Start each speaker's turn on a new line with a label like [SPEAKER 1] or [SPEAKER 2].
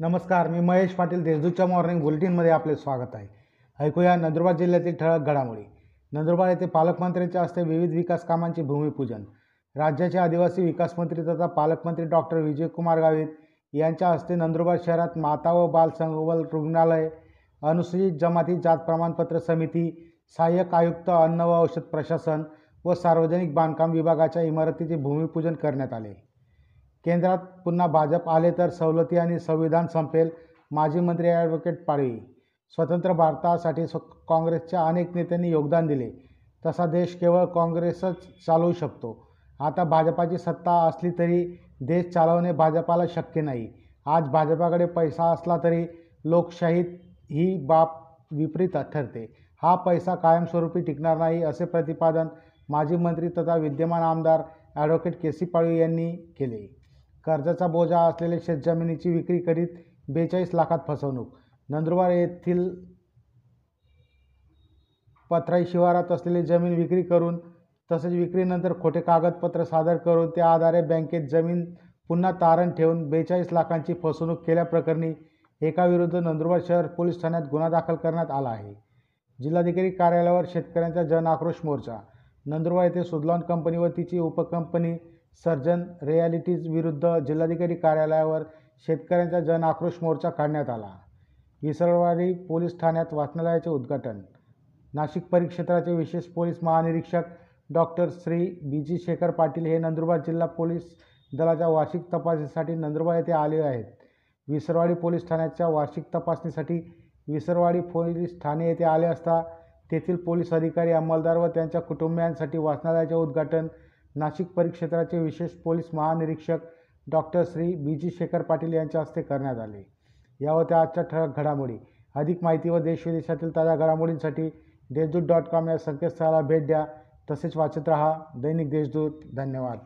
[SPEAKER 1] नमस्कार मी महेश पाटील देशदूतच्या मॉर्निंग बुलेटिनमध्ये आपले स्वागत आहे. ऐकूया नंदुरबार जिल्ह्यातील ठळक घडामोडी. नंदुरबार येथे पालकमंत्र्यांच्या हस्ते विविध विकास कामांचे भूमिपूजन. राज्याचे आदिवासी विकास मंत्री तथा पालकमंत्री डॉक्टर विजयकुमार गावित यांच्या हस्ते नंदुरबार शहरात माता व बाल संगोपन रुग्णालय अनुसूचित जमाती जात प्रमाणपत्र समिती सहाय्यक आयुक्त अन्न व औषध प्रशासन व सार्वजनिक बांधकाम विभागाच्या इमारतीचे भूमिपूजन करण्यात आले. केंद्रात पुन्हा भाजप आले तर सवलती आणि संविधान संपेल माजी मंत्री ॲडव्होकेट पाडवी स्वतंत्र भारतासाठी स्व काँग्रेसच्या अनेक नेत्यांनी योगदान दिले. तसा देश केवळ काँग्रेसच चालवू शकतो. आता भाजपाची सत्ता असली तरी देश चालवणे भाजपाला शक्य नाही. आज भाजपाकडे पैसा असला तरी लोकशाहीत ही बाब विपरीत ठरते. हा पैसा कायमस्वरूपी टिकणार नाही असे प्रतिपादन माजी मंत्री तथा विद्यमान आमदार ॲडव्होकेट के सी पाळवी यांनी केले. कर्जाचा बोजा असलेल्या शेतजमिनीची विक्री करीत बेचाळीस लाखात फसवणूक. नंदुरबार येथील पथराई शिवारात असलेली जमीन विक्री करून तसेच विक्रीनंतर खोटे कागदपत्र सादर करून त्या आधारे बँकेत जमीन पुन्हा तारण ठेवून बेचाळीस लाखांची फसवणूक केल्याप्रकरणी एकाविरुद्ध नंदुरबार शहर पोलीस ठाण्यात गुन्हा दाखल करण्यात आला आहे. जिल्हाधिकारी कार्यालयावर शेतकऱ्यांचा जन आक्रोश मोर्चा. नंदुरबार येथे सुदलॉन कंपनी व तिची उपकंपनी सर्जन रियालिटीज विरुद्ध जिल्हाधिकारी कार्यालयावर शेतकऱ्यांचा जन आक्रोश मोर्चा काढण्यात आला. विसरवाडी पोलीस ठाण्यात वाचनालयाचे उद्घाटन. नाशिक परिक्षेत्राचे विशेष पोलीस महानिरीक्षक doctor Shri B G Shekhar Patil हे नंदुरबार जिल्हा पोलीस दलाच्या वार्षिक तपासणीसाठी नंदुरबार येथे आले आहेत. विसरवाडी पोलीस ठाण्याच्या वार्षिक तपासणीसाठी विसरवाडी पोलीस ठाणे येथे आले असता तेथील पोलीस अधिकारी अंमलदार व त्यांच्या कुटुंबियांसाठी वाचनालयाचे उद्घाटन नाशिक परिक्षेत्राचे विशेष पोलीस महानिरीक्षक doctor Shri B G Shekhar Patil यांच्या हस्ते करण्यात आले. या होत्या आजच्या ठळक घडामोडी अधिक माहिती व देशविदेशातील ताज्या घडामोडींसाठी देशदूत डॉट कॉम या संकेतस्थळाला भेट द्या. तसेच वाचत रहा दैनिक देशदूत. धन्यवाद.